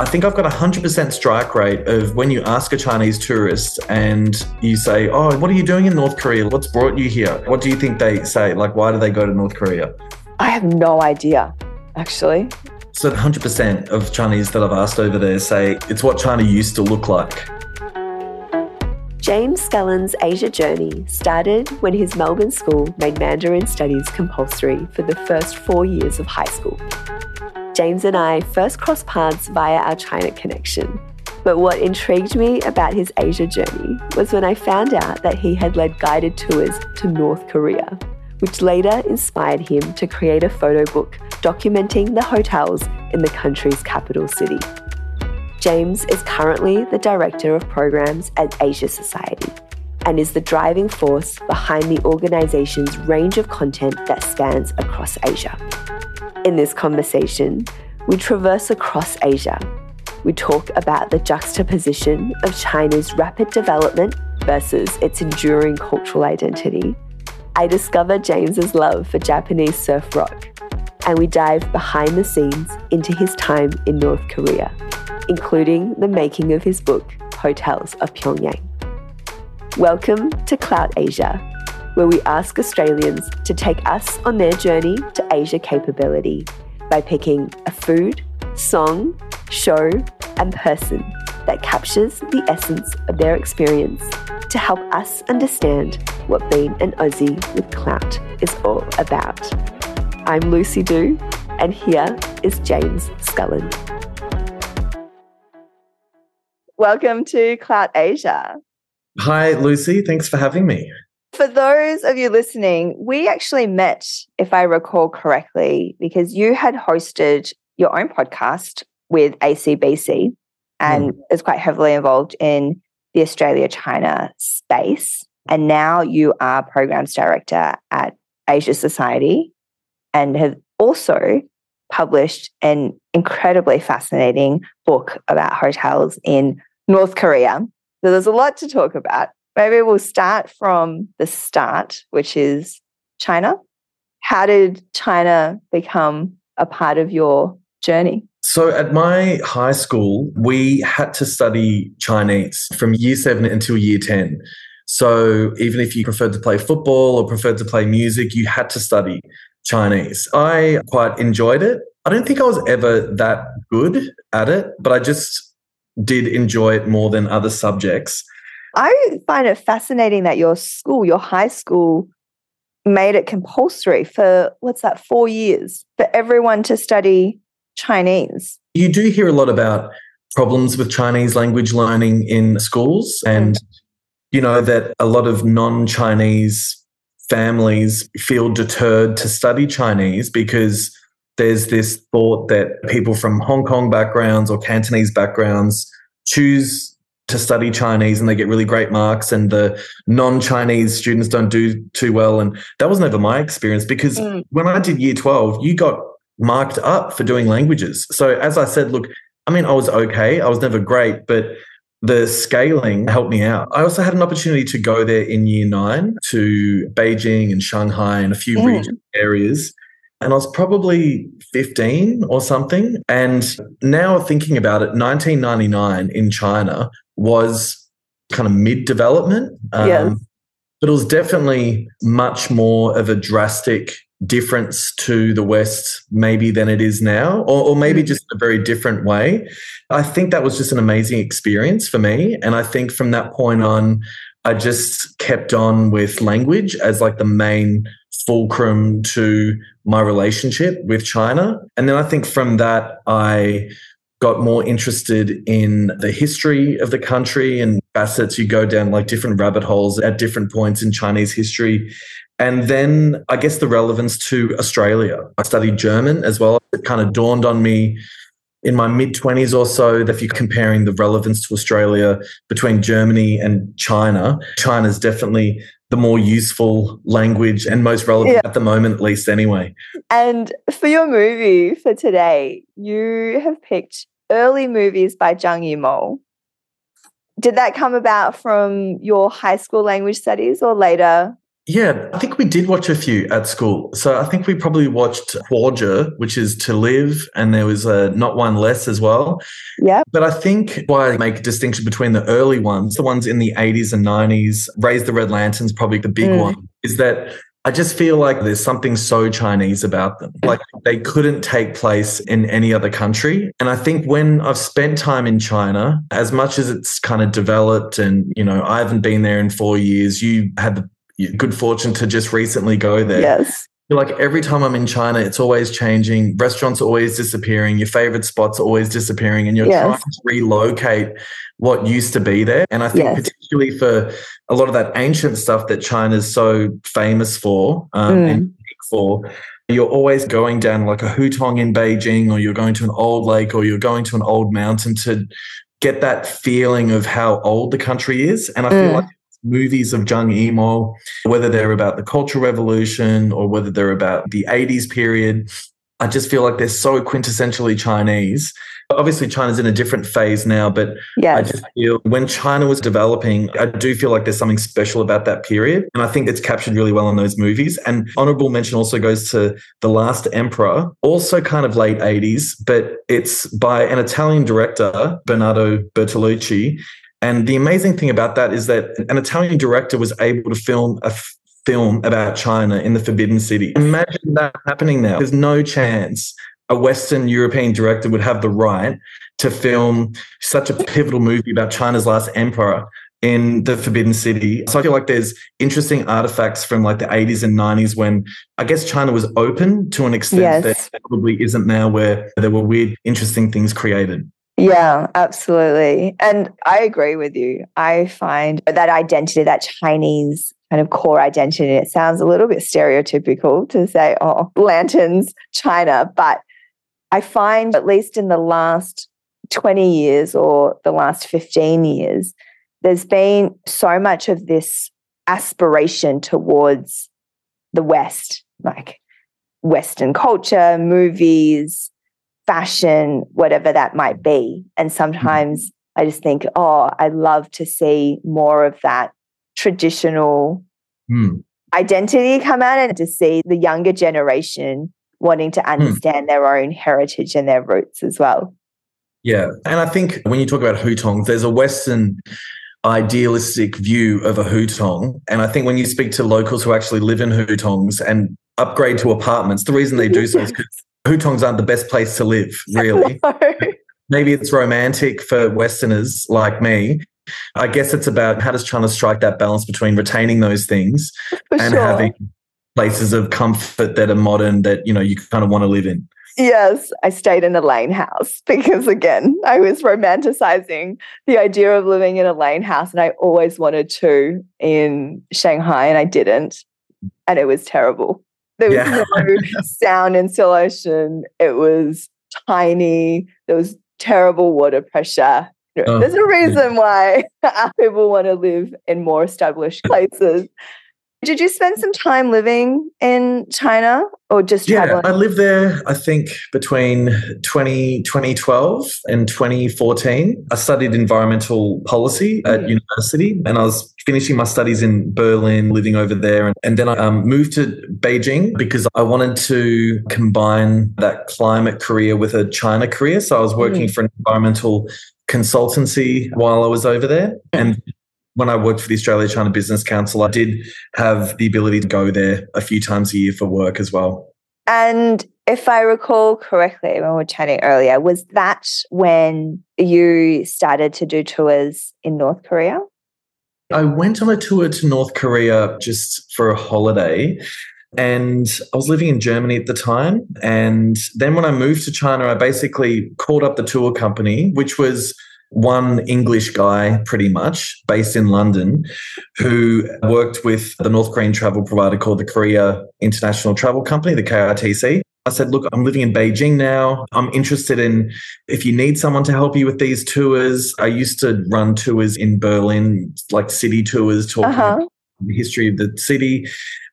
I think I've got a 100% strike rate of when you ask a Chinese tourist and you say, Oh, what are you doing in North Korea? What's brought you here? What do you think they say? Like, why do they go to North Korea? I have no idea, actually. So 100% of Chinese that I've asked over there say it's what China used to look like. James Scullin's Asia journey started when his Melbourne school made Mandarin studies compulsory for the first four years of high school. James and I first crossed paths via our China connection. But what intrigued me about his Asia journey was when I found out that he had led guided tours to North Korea, which later inspired him to create a photo book documenting the hotels in the country's capital city. James is currently the Director of Programs at Asia Society and is the driving force behind the organisation's range of content that spans across Asia. In this conversation, we traverse across Asia. We talk about the juxtaposition of China's rapid development versus its enduring cultural identity. I discover James's love for Japanese surf rock, and we dive behind the scenes into his time in North Korea including the making of his book, Hotels of Pyongyang. Welcome to Clout Asia, where we ask Australians to take us on their journey to Asia capability by picking a food, song, show, and person that captures the essence of their experience to help us understand what being an Aussie with clout is all about. I'm Lucy Dew, and here is James Scullin. Welcome to Clout Asia. Hi, Lucy. Thanks for having me. For those of you listening, we actually met, if I recall correctly, because you had hosted your own podcast with ACBC and mm. is quite heavily involved in the Australia China space. And now you are programs director at Asia Society and have also published an incredibly fascinating book about hotels in North Korea. So there's a lot to talk about. Maybe we'll start from the start, which is China. How did China become a part of your journey? So, at my high school, we had to study Chinese from year seven until year 10. So, even if you preferred to play football or preferred to play music, you had to study Chinese. I quite enjoyed it. I don't think I was ever that good at it, but I just did enjoy it more than other subjects. I find it fascinating that your school, your high school, made it compulsory for what's that, four years for everyone to study Chinese. You do hear a lot about problems with Chinese language learning in schools, and you know that a lot of non Chinese families feel deterred to study Chinese because there's this thought that people from Hong Kong backgrounds or Cantonese backgrounds choose to study Chinese and they get really great marks, and the non Chinese students don't do too well. And that was never my experience because mm. when I did year 12, you got marked up for doing languages. So, as I said, look, I mean, I was okay, I was never great, but the scaling helped me out. I also had an opportunity to go there in year nine to Beijing and Shanghai and a few mm. regional areas and I was probably 15 or something. And now thinking about it, 1999 in China was kind of mid development. Um, yeah. But it was definitely much more of a drastic difference to the West, maybe than it is now, or, or maybe mm. just a very different way. I think that was just an amazing experience for me. And I think from that point on, I just kept on with language as like the main fulcrum to my relationship with China. And then I think from that, I got more interested in the history of the country and facets. You go down like different rabbit holes at different points in Chinese history. And then I guess the relevance to Australia. I studied German as well. It kind of dawned on me in my mid 20s or so that if you're comparing the relevance to Australia between Germany and China, China's definitely the more useful language and most relevant yeah. at the moment, at least anyway. And for your movie for today, you have picked early movies by Zhang Yimou. Did that come about from your high school language studies or later Yeah, I think we did watch a few at school. So I think we probably watched Huozhe, which is to live, and there was a not one less as well. Yeah. But I think why I make a distinction between the early ones, the ones in the 80s and 90s, Raise the Red Lanterns, probably the big mm. one, is that I just feel like there's something so Chinese about them. Like they couldn't take place in any other country. And I think when I've spent time in China, as much as it's kind of developed and, you know, I haven't been there in four years, you had the good fortune to just recently go there. Yes. Like every time I'm in China, it's always changing. Restaurants are always disappearing. Your favorite spots are always disappearing, and you're yes. trying to relocate what used to be there. And I think, yes. particularly for a lot of that ancient stuff that China's so famous for um, mm. and for, you're always going down like a hutong in Beijing, or you're going to an old lake, or you're going to an old mountain to get that feeling of how old the country is. And I feel mm. like movies of Zhang Yimou, whether they're about the Cultural Revolution or whether they're about the 80s period. I just feel like they're so quintessentially Chinese. Obviously, China's in a different phase now, but yes. I just feel when China was developing, I do feel like there's something special about that period. And I think it's captured really well in those movies. And honorable mention also goes to The Last Emperor, also kind of late 80s, but it's by an Italian director, Bernardo Bertolucci. And the amazing thing about that is that an Italian director was able to film a f- film about China in the Forbidden City. Imagine that happening now. There's no chance a Western European director would have the right to film such a pivotal movie about China's last emperor in the Forbidden City. So I feel like there's interesting artifacts from like the 80s and 90s when I guess China was open to an extent yes. that probably isn't now, where there were weird, interesting things created. Yeah, absolutely. And I agree with you. I find that identity, that Chinese kind of core identity, it sounds a little bit stereotypical to say, oh, lanterns, China. But I find, at least in the last 20 years or the last 15 years, there's been so much of this aspiration towards the West, like Western culture, movies, fashion, whatever that might be. And sometimes I just think, oh, I'd love to see more of that traditional mm. identity come out and to see the younger generation wanting to hmm. understand mm. their own heritage and their roots as well. Yeah. And I think when you talk about hutongs, there's a Western idealistic view of a hutong. And I think when you speak to locals who actually live in hutongs and upgrade to apartments, the reason they do so is because hutongs aren't the best place to live, really. No. Maybe it's romantic for Westerners like me. I guess it's about how does China strike that balance between retaining those things for and sure. having places of comfort that are modern that you know you kind of want to live in. Yes, I stayed in a lane house because again, I was romanticizing the idea of living in a lane house and I always wanted to in Shanghai and I didn't and it was terrible. There was yeah. no sound insulation. It was tiny. There was terrible water pressure. Oh, There's a reason why people want to live in more established places. Did you spend some time living in China or just yeah, traveling? I lived there, I think, between 20, 2012 and 2014. I studied environmental policy at mm. university and I was finishing my studies in Berlin, living over there. And, and then I um, moved to Beijing because I wanted to combine that climate career with a China career. So I was working mm. for an environmental consultancy while I was over there. And when I worked for the Australia China Business Council, I did have the ability to go there a few times a year for work as well. And if I recall correctly, when we were chatting earlier, was that when you started to do tours in North Korea? I went on a tour to North Korea just for a holiday. And I was living in Germany at the time. And then when I moved to China, I basically called up the tour company, which was one English guy, pretty much, based in London, who worked with the North Korean travel provider called the Korea International Travel Company, the KRTC. I said, Look, I'm living in Beijing now. I'm interested in if you need someone to help you with these tours. I used to run tours in Berlin, like city tours, talking uh-huh. the history of the city.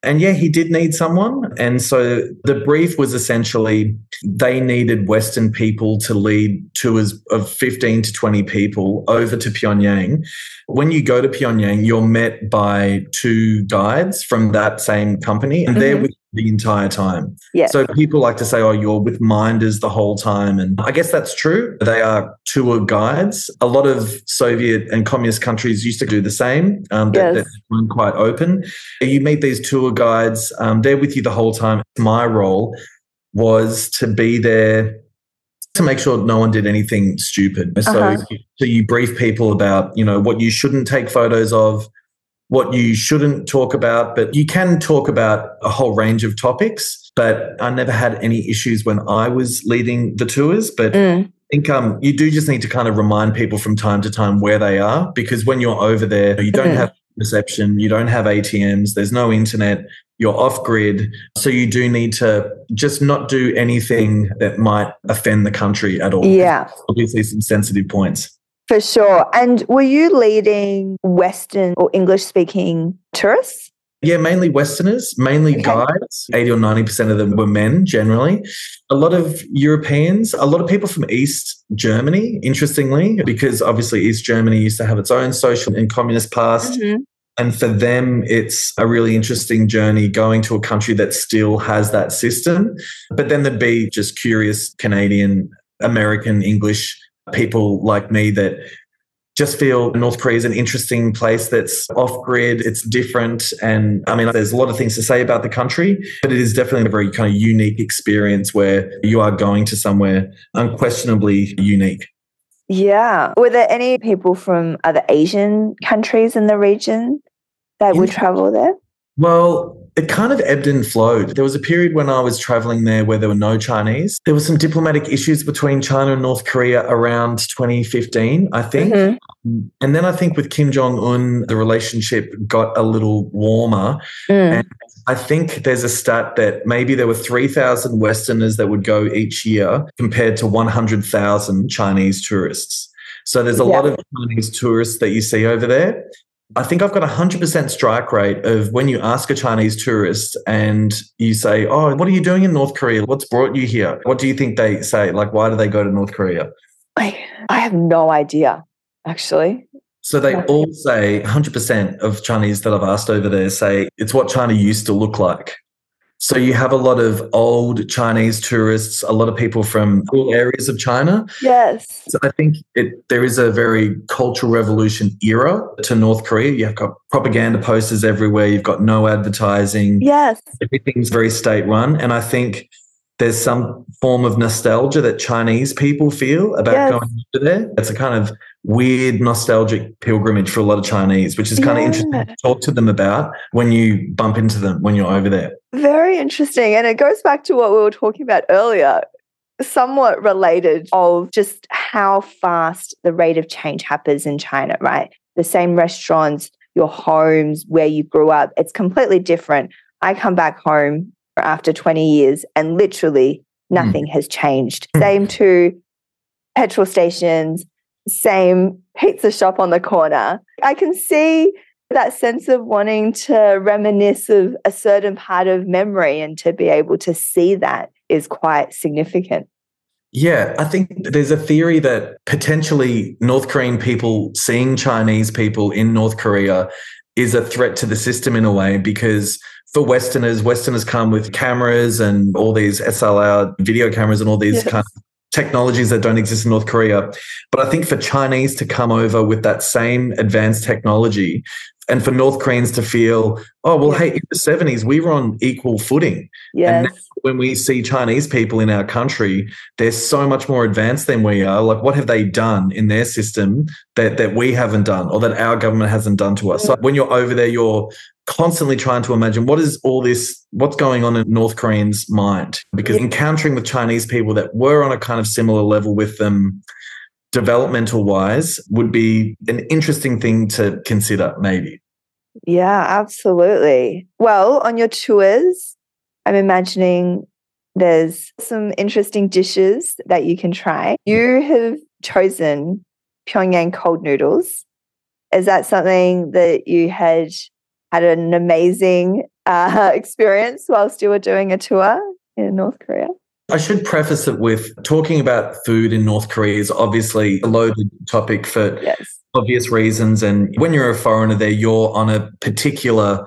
And yeah, he did need someone. And so the brief was essentially they needed Western people to lead tours of 15 to 20 people over to Pyongyang. When you go to Pyongyang, you're met by two guides from that same company, and mm-hmm. they're with you the entire time. Yeah. So people like to say, oh, you're with minders the whole time. And I guess that's true. They are tour guides. A lot of Soviet and communist countries used to do the same. Um, yes. that, that's quite open. You meet these tour guides, um, they're with you the whole time. My role was to be there to make sure no one did anything stupid. So, uh-huh. so you brief people about, you know, what you shouldn't take photos of, what you shouldn't talk about, but you can talk about a whole range of topics. But I never had any issues when I was leading the tours. But mm. I think um, you do just need to kind of remind people from time to time where they are because when you're over there, you don't mm. have reception, you don't have ATMs, there's no internet, you're off grid. So you do need to just not do anything that might offend the country at all. Yeah. Obviously, some sensitive points. For sure. And were you leading Western or English speaking tourists? Yeah, mainly Westerners, mainly okay. guides. 80 or 90% of them were men generally. A lot of Europeans, a lot of people from East Germany, interestingly, because obviously East Germany used to have its own social and communist past. Mm-hmm. And for them, it's a really interesting journey going to a country that still has that system. But then there'd be just curious Canadian, American, English people like me that just feel North Korea is an interesting place that's off grid, it's different. And I mean, there's a lot of things to say about the country, but it is definitely a very kind of unique experience where you are going to somewhere unquestionably unique. Yeah. Were there any people from other Asian countries in the region that would travel there? Well, it kind of ebbed and flowed. There was a period when I was traveling there where there were no Chinese. There were some diplomatic issues between China and North Korea around 2015, I think. Mm-hmm. And then I think with Kim Jong un, the relationship got a little warmer. Mm. And I think there's a stat that maybe there were 3,000 Westerners that would go each year compared to 100,000 Chinese tourists. So there's a yeah. lot of Chinese tourists that you see over there. I think I've got a 100% strike rate of when you ask a Chinese tourist and you say, Oh, what are you doing in North Korea? What's brought you here? What do you think they say? Like, why do they go to North Korea? I, I have no idea, actually. So they all say 100% of Chinese that I've asked over there say it's what China used to look like. So you have a lot of old Chinese tourists, a lot of people from all areas of China. Yes. So I think it, there is a very cultural revolution era to North Korea. You've got propaganda posters everywhere. You've got no advertising. Yes. Everything's very state run. And I think there's some form of nostalgia that Chinese people feel about yes. going over there. It's a kind of weird nostalgic pilgrimage for a lot of Chinese, which is kind yeah. of interesting to talk to them about when you bump into them when you're over there. Very interesting. And it goes back to what we were talking about earlier, somewhat related of just how fast the rate of change happens in China, right? The same restaurants, your homes, where you grew up, it's completely different. I come back home after 20 years and literally hmm. nothing mm. has changed. Same to petrol stations, same pizza shop on the corner. I can see that sense of wanting to reminisce of a certain part of memory and to be able to see that is quite significant. Yeah, I think there's a theory that potentially North Korean people seeing Chinese people in North Korea is a threat to the system in a way because for Westerners, Westerners come with cameras and all these SLR video cameras and all these yes. kind of technologies that don't exist in North Korea. But I think for Chinese to come over with that same advanced technology and for North Koreans to feel, oh, well, hey, in the 70s, we were on equal footing. Yes. And when we see Chinese people in our country, they're so much more advanced than we are. Like, what have they done in their system that, that we haven't done or that our government hasn't done to us? Mm. So when you're over there, you're constantly trying to imagine what is all this, what's going on in North Koreans' mind? Because yeah. encountering with Chinese people that were on a kind of similar level with them, developmental wise would be an interesting thing to consider, maybe. Yeah, absolutely. Well, on your tours, I'm imagining there's some interesting dishes that you can try. You have chosen Pyongyang cold noodles. Is that something that you had had an amazing uh, experience whilst you were doing a tour in North Korea? I should preface it with talking about food in North Korea is obviously a loaded topic for Yes. obvious reasons. And when you're a foreigner there, you're on a particular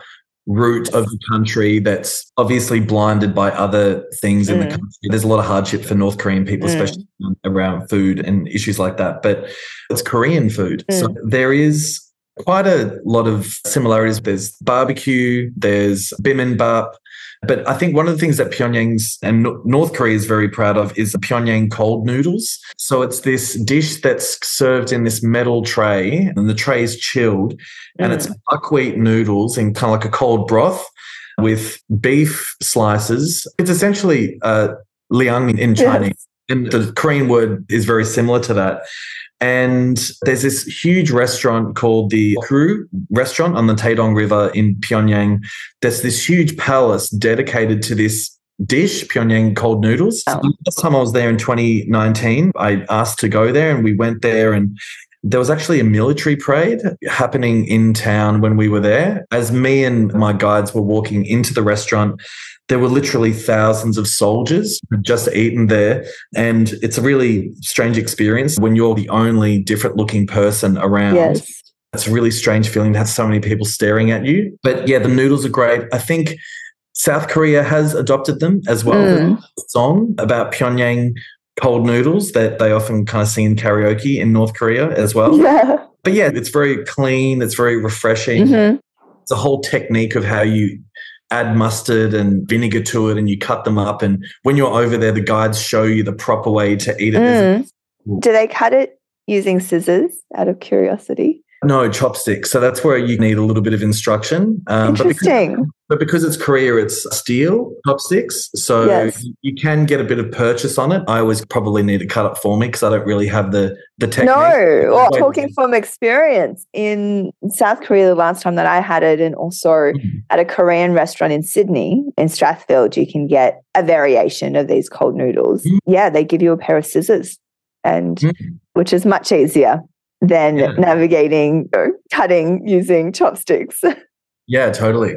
route of the country that's obviously blinded by other things in the Mm. country. There's a lot of hardship for North Korean people, Mm. especially around food and issues like that. But it's Korean food. So there is quite a lot of similarities. There's barbecue, there's bibimbap. But I think one of the things that Pyongyang's and North Korea is very proud of is the Pyongyang cold noodles. So it's this dish that's served in this metal tray, and the tray is chilled, and it's buckwheat noodles in kind of like a cold broth with beef slices. It's essentially uh, liang in Yes. Chinese, and the Korean word is very similar to that. And there's this huge restaurant called the Okryu restaurant on the Taedong River in Pyongyang. There's this huge palace dedicated to this dish, Pyongyang cold noodles. Oh. The last time I was there in 2019, I asked to go there and we went there and there was actually a military parade happening in town when we were there. As me and my guides were walking into the restaurant, there were literally thousands of soldiers just eaten there. And it's a really strange experience when you're the only different looking person around. Yes. It's a really strange feeling to have so many people staring at you. But yeah, the noodles are great. I think South Korea has adopted them as well. Mm. A song about Pyongyang cold noodles that they often kind of sing in karaoke in North Korea as well. Yeah. But yeah, it's very clean, it's very refreshing. Mhm. It's a whole technique of how you add mustard and vinegar to it and you cut them up. And when you're over there, the guides show you the proper way to eat it. Mm. Do they cut it using scissors out of curiosity? No chopsticks. So that's where you need a little bit of instruction. Um, but because Interesting. But because it's Korea, it's steel chopsticks. So Yes. you can get a bit of purchase on it. I always probably need to cut it for me because I don't really have the, the technique. No, well, talking from experience in South Korea, the last time that I had it, and also Mhm. at a Korean restaurant in Sydney, in Strathfield, you can get a variation of these cold noodles. Mm. Yeah, they give you a pair of scissors, and Mm. which is much easier than Yeah. navigating or cutting using chopsticks. Yeah, totally.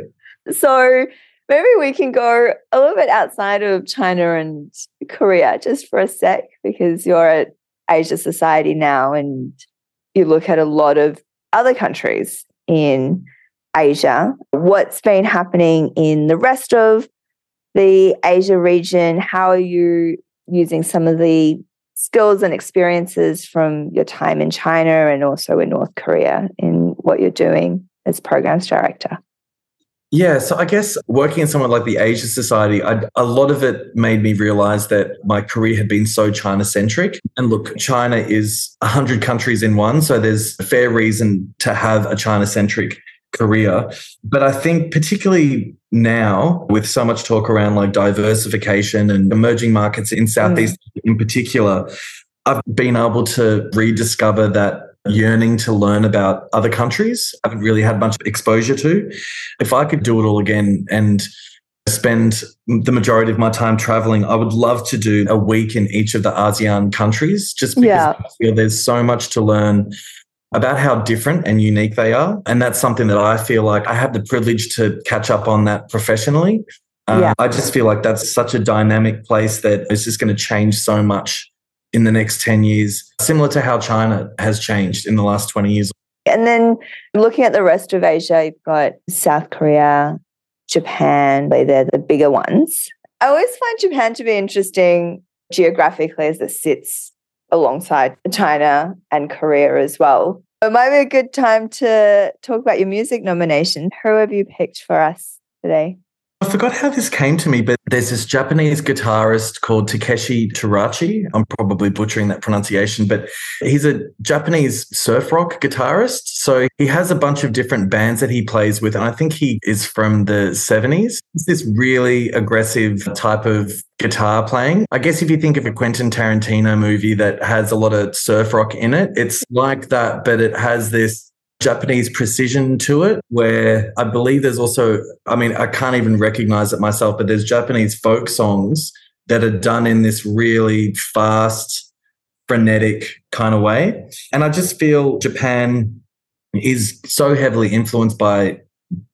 So maybe we can go a little bit outside of China and Korea just for a sec, because you're at Asia Society now and you look at a lot of other countries in Asia. What's been happening in the rest of the Asia region? How are you using some of the skills and experiences from your time in China and also in North Korea in what you're doing as programs director? Yeah, so I guess working in somewhere like the Asia Society, I, a lot of it made me realize that my career had been so China centric. And look, China is 100 countries in one. So there's a fair reason to have a China centric career. But I think, particularly now, with so much talk around like diversification and emerging markets in Southeast mm. in particular, I've been able to rediscover that yearning to learn about other countries I haven't really had much exposure to. If I could do it all again and spend the majority of my time traveling, I would love to do a week in each of the ASEAN countries just because Yeah. I feel there's so much to learn about how different and unique they are. And that's something that I feel like I have the privilege to catch up on that professionally. Uh, Yeah. I just feel like that's such a dynamic place that it's just going to change so much in the next 10 years, similar to how China has changed in the last 20 years. And then looking at the rest of Asia, you've got South Korea, Japan, they're the bigger ones. I always find Japan to be interesting geographically as it sits alongside China and Korea as well. It might be a good time to talk about your music nomination. Who have you picked for us today? I forgot how this came to me, but there's this Japanese guitarist called Takeshi Terauchi. I'm probably butchering that pronunciation, but he's a Japanese surf rock guitarist. So he has a bunch of different bands that he plays with. And I think he is from the 70s. It's this really aggressive type of guitar playing. I guess if you think of a Quentin Tarantino movie that has a lot of surf rock in it, it's like that, but it has this Japanese precision to it, where I believe there's also, I mean, I can't even recognize it myself, but there's Japanese folk songs that are done in this really fast, frenetic kind of way. And I just feel Japan is so heavily influenced by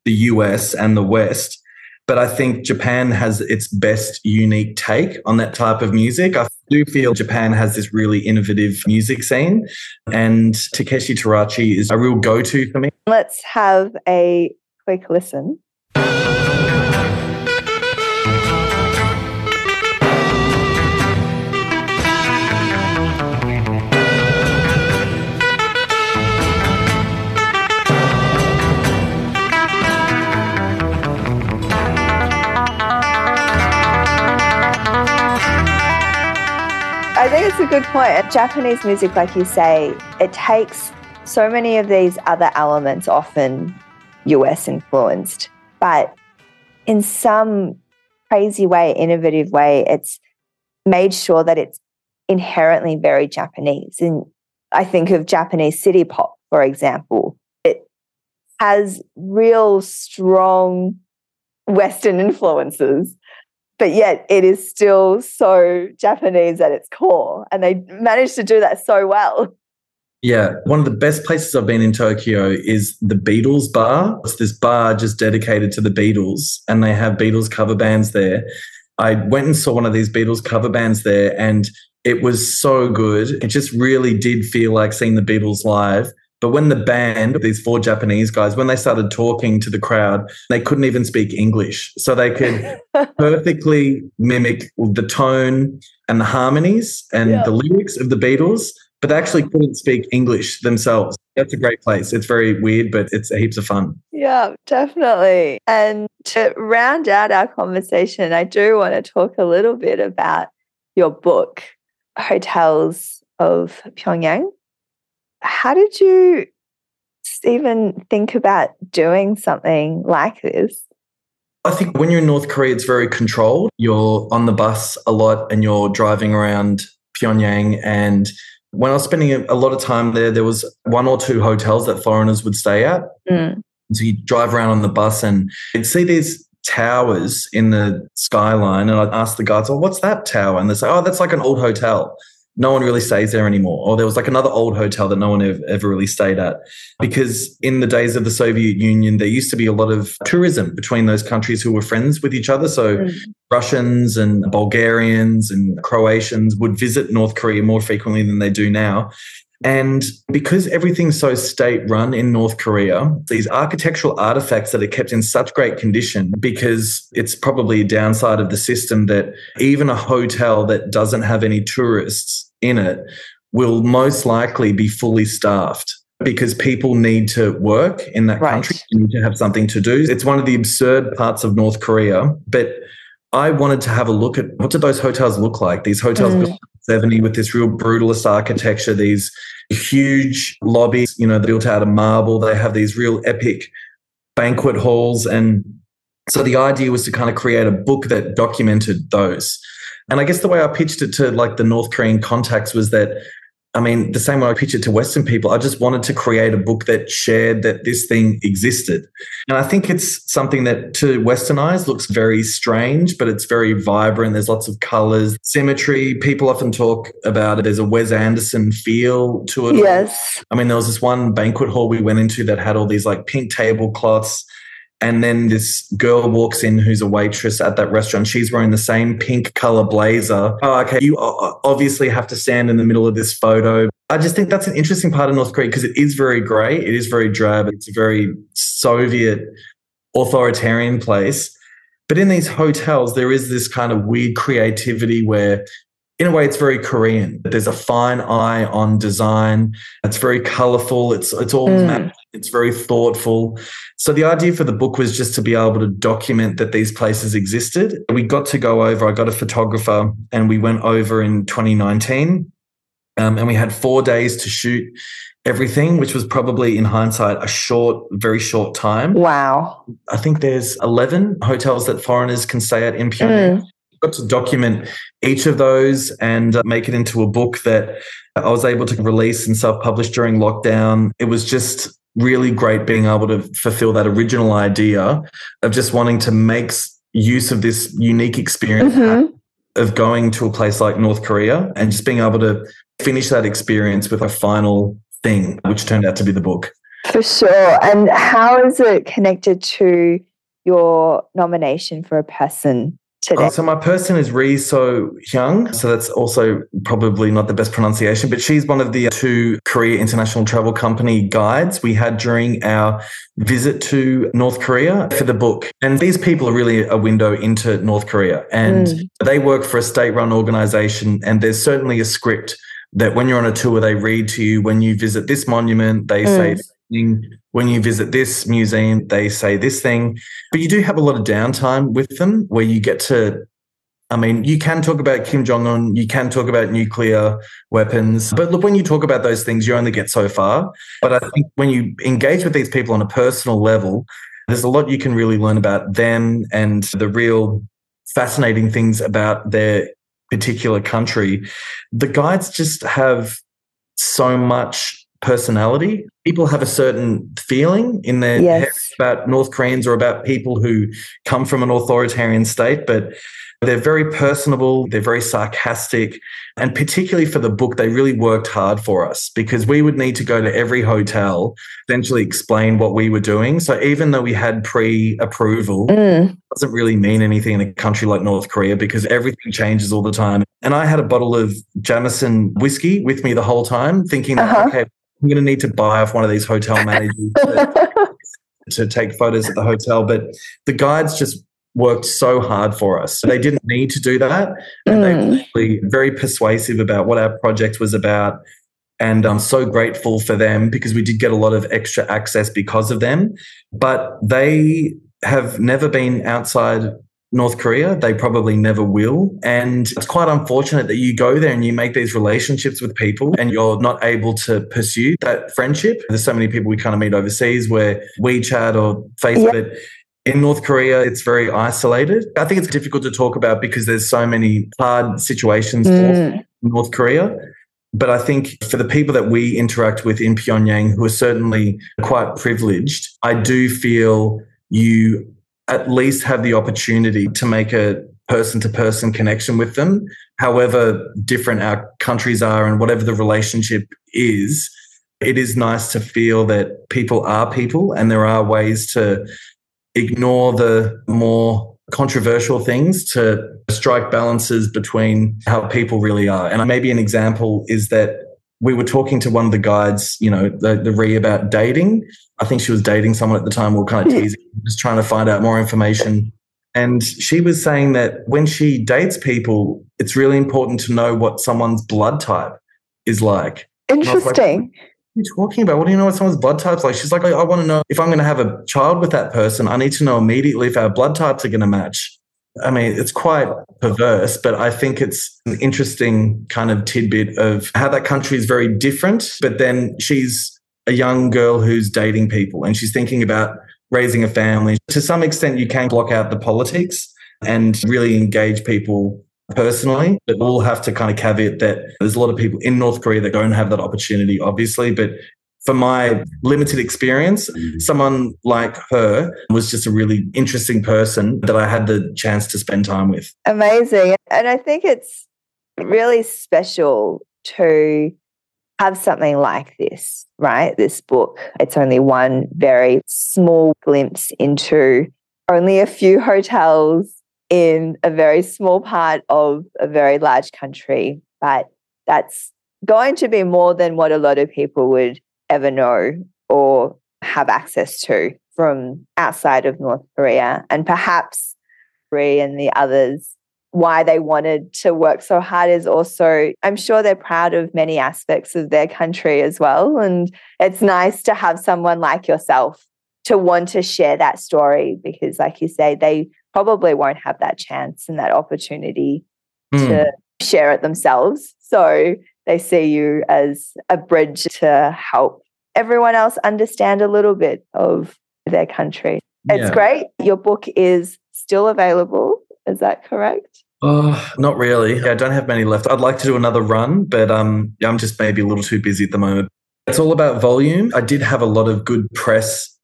the US and the West But I think Japan has its best unique take on that type of music. I do feel Japan has this really innovative music scene, and Takeshi Terauchi is a real go to for me. Let's have a quick listen. It's a good point. Japanese music, like you say, it takes so many of these other elements, often US influenced, but in some crazy way, innovative way, it's made sure that it's inherently very Japanese. And I think of Japanese city pop, for example. It has real strong Western influences but yet it is still so Japanese at its core. And they managed to do that so well. Yeah, one of the best places I've been in Tokyo is the Beatles bar. It's this bar just dedicated to the Beatles, and they have Beatles cover bands there. I went and saw one of these Beatles cover bands there, and it was so good. It just really did feel like seeing the Beatles live. But when the band, these four Japanese guys, when they started talking to the crowd, they couldn't even speak English. So they could perfectly mimic the tone and the harmonies and yeah. the lyrics of the Beatles, but they actually couldn't speak English themselves. That's a great place. It's very weird, but it's heaps of fun. Yeah, definitely. And to round out our conversation, I do want to talk a little bit about your book, Hotels of Pyongyang how did you even think about doing something like this? I think when you're in North Korea, it's very controlled. You're on the bus a lot and you're driving around Pyongyang. And when I was spending a lot of time there, there was one or two hotels that foreigners would stay at. Mm. So you drive around on the bus and you'd see these towers in the skyline. And I'd ask the guards, oh, what's that tower? And they say, oh, that's like an old hotel no one really stays there anymore. Or there was like another old hotel that no one ever, ever, really stayed at. Because in the days of the Soviet Union, there used to be a lot of tourism between those countries who were friends with each other. So mm. Russians and Bulgarians and Croatians would visit North Korea more frequently than they do now. And because everything's so state run in North Korea, these architectural artifacts that are kept in such great condition, because it's probably a downside of the system that even a hotel that doesn't have any tourists in it will most likely be fully staffed because people need to work in that right. country. You need to have something to do. It's one of the absurd parts of North Korea. But I wanted to have a look at what did those hotels look like? These hotels mm. built 70 with this real brutalist architecture, these huge lobbies, you know, built out of marble. They have these real epic banquet halls. And so the idea was to kind of create a book that documented those. And I guess the way I pitched it to like the North Korean contacts was that, I mean, the same way I pitched it to Western people, I just wanted to create a book that shared that this thing existed. And I think it's something that to Western eyes looks very strange, but it's very vibrant. There's lots of colors, symmetry. People often talk about it. There's a Wes Anderson feel to it. Yes. I mean, there was this one banquet hall we went into that had all these like pink tablecloths and then this girl walks in who's a waitress at that restaurant. She's wearing the same pink color blazer. Oh, okay. You obviously have to stand in the middle of this photo. I just think that's an interesting part of North Korea because it is very grey. It is very drab. It's a very Soviet authoritarian place. But in these hotels, there is this kind of weird creativity where in a way it's very korean there's a fine eye on design it's very colorful it's it's all mm. It's very thoughtful so the idea for the book was just to be able to document that these places existed we got to go over i got a photographer and we went over in 2019 um, and we had four days to shoot everything, which was probably in hindsight a short, very short time. Wow. I think there's 11 hotels that foreigners can stay at in Pyongyang. Mm got to document each of those and uh, make it into a book that I was able to release and self publish during lockdown. It was just really great being able to fulfill that original idea of just wanting to make use of this unique experience mm-hmm. of going to a place like North Korea and just being able to finish that experience with a final thing, which turned out to be the book. For sure. And how is it connected to your nomination for a person today? Oh, so my person is Ri So Hyang. So that's also probably not the best pronunciation, but she's one of the two Korea International Travel Company guides we had during our visit to North Korea for the book. And these people are really a window into North Korea. And mm. they work for a state run organization. And there's certainly a script that when you're on a tour, they read to you. When you visit this monument, they mm. say when you visit this museum, they say this thing. But you do have a lot of downtime with them where you get to, I mean, you can talk about Kim Jong un, you can talk about nuclear weapons. But look, when you talk about those things, you only get so far. But I think when you engage with these people on a personal level, there's a lot you can really learn about them and the real fascinating things about their particular country. The guides just have so much personality. People have a certain feeling in their yes. heads about North Koreans or about people who come from an authoritarian state, but they're very personable, they're very sarcastic. And particularly for the book, they really worked hard for us because we would need to go to every hotel, essentially explain what we were doing. So even though we had pre approval, mm. doesn't really mean anything in a country like North Korea because everything changes all the time. And I had a bottle of Jameson whiskey with me the whole time, thinking, uh-huh. okay, I'm going to need to buy off one of these hotel managers to, to take photos at the hotel. But the guides just worked so hard for us. They didn't need to do that. And mm. they were really very persuasive about what our project was about. And I'm so grateful for them because we did get a lot of extra access because of them. But they have never been outside North Korea. They probably never will. And it's quite unfortunate that you go there and you make these relationships with people and you're not able to pursue that friendship. There's so many people we kind of meet overseas where WeChat or Facebook. In North Korea, it's very isolated. I think it's difficult to talk about because there's so many hard situations mm. for North Korea. But I think for the people that we interact with in Pyongyang, who are certainly quite privileged, I do feel you at least have the opportunity to make a person to person connection with them, however different our countries are and whatever the relationship is. It is nice to feel that people are people and there are ways to ignore the more controversial things to strike balances between how people really are. And maybe an example is that we were talking to one of the guides, you know, the, the Ri about dating. I think she was dating someone at the time. We are kind of teasing, just trying to find out more information. And she was saying that when she dates people, it's really important to know what someone's blood type is like. Interesting. Like, what are you talking about? What do you know what someone's blood type's like? She's like, I, I want to know if I'm going to have a child with that person. I need to know immediately if our blood types are going to match. I mean, it's quite perverse, but I think it's an interesting kind of tidbit of how that country is very different. But then she's a young girl who's dating people and she's thinking about raising a family. To some extent, you can block out the politics and really engage people personally, but we'll have to kind of caveat that there's a lot of people in North Korea that don't have that opportunity, obviously. But for my limited experience, mm. someone like her was just a really interesting person that I had the chance to spend time with. Amazing. And I think it's really special to have something like this, right? This book. It's only one very small glimpse into only a few hotels in a very small part of a very large country. But that's going to be more than what a lot of people would ever know or have access to from outside of North Korea. And perhaps Ri and the others, why they wanted to work so hard is also, I'm sure they're proud of many aspects of their country as well. And it's nice to have someone like yourself to want to share that story because, like you say, they probably won't have that chance and that opportunity mm. to share it themselves. So they see you as a bridge to help everyone else understand a little bit of their country. It's yeah. great. Your book is still available. Is that correct? Oh, not really. Yeah, I don't have many left. I'd like to do another run, but um, I'm just maybe a little too busy at the moment. It's all about volume. I did have a lot of good press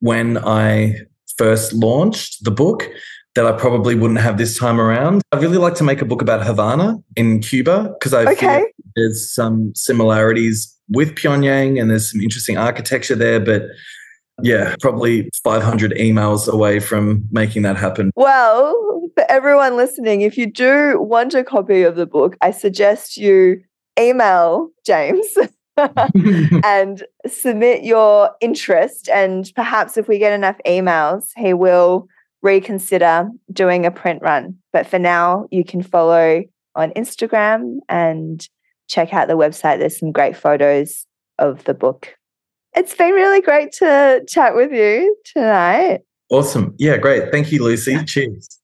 when I first launched the book that I probably wouldn't have this time around. I'd really like to make a book about Havana in Cuba because I okay. feel there's some similarities with Pyongyang and there's some interesting architecture there. But yeah, probably 500 emails away from making that happen. Well, for everyone listening, if you do want a copy of the book, I suggest you email James. and submit your interest. And perhaps if we get enough emails, he will reconsider doing a print run. But for now, you can follow on Instagram and check out the website. There's some great photos of the book. It's been really great to chat with you tonight. Awesome. Yeah, great. Thank you, Lucy. Cheers.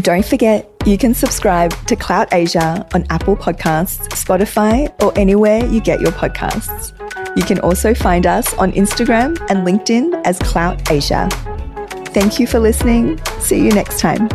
Don't forget, you can subscribe to Clout Asia on Apple Podcasts, Spotify, or anywhere you get your podcasts. You can also find us on Instagram and LinkedIn as Clout Asia. Thank you for listening. See you next time.